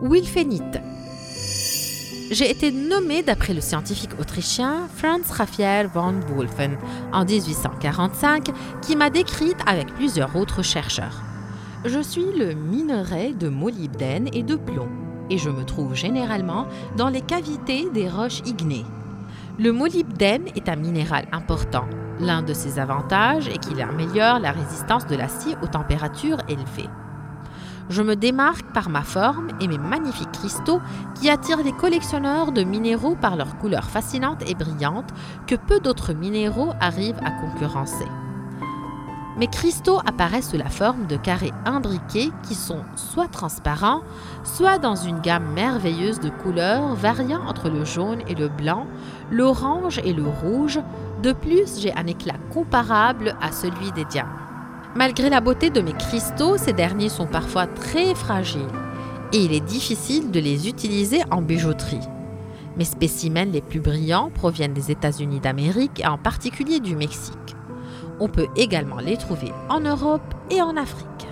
Wilfenite. J'ai été nommée d'après le scientifique autrichien Franz Raphael von Wolfen en 1845 qui m'a décrite avec plusieurs autres chercheurs. Je suis le minerai de molybdène et de plomb et je me trouve généralement dans les cavités des roches ignées. Le molybdène est un minéral important. L'un de ses avantages est qu'il améliore la résistance de l'acier aux températures élevées. Je me démarque par ma forme et mes magnifiques cristaux qui attirent les collectionneurs de minéraux par leur couleur fascinante et brillante que peu d'autres minéraux arrivent à concurrencer. Mes cristaux apparaissent sous la forme de carrés imbriqués qui sont soit transparents, soit dans une gamme merveilleuse de couleurs variant entre le jaune et le blanc, l'orange et le rouge. De plus, j'ai un éclat comparable à celui des diamants. Malgré la beauté de mes cristaux, ces derniers sont parfois très fragiles et il est difficile de les utiliser en bijouterie. Mes spécimens les plus brillants proviennent des États-Unis d'Amérique et en particulier du Mexique. On peut également les trouver en Europe et en Afrique.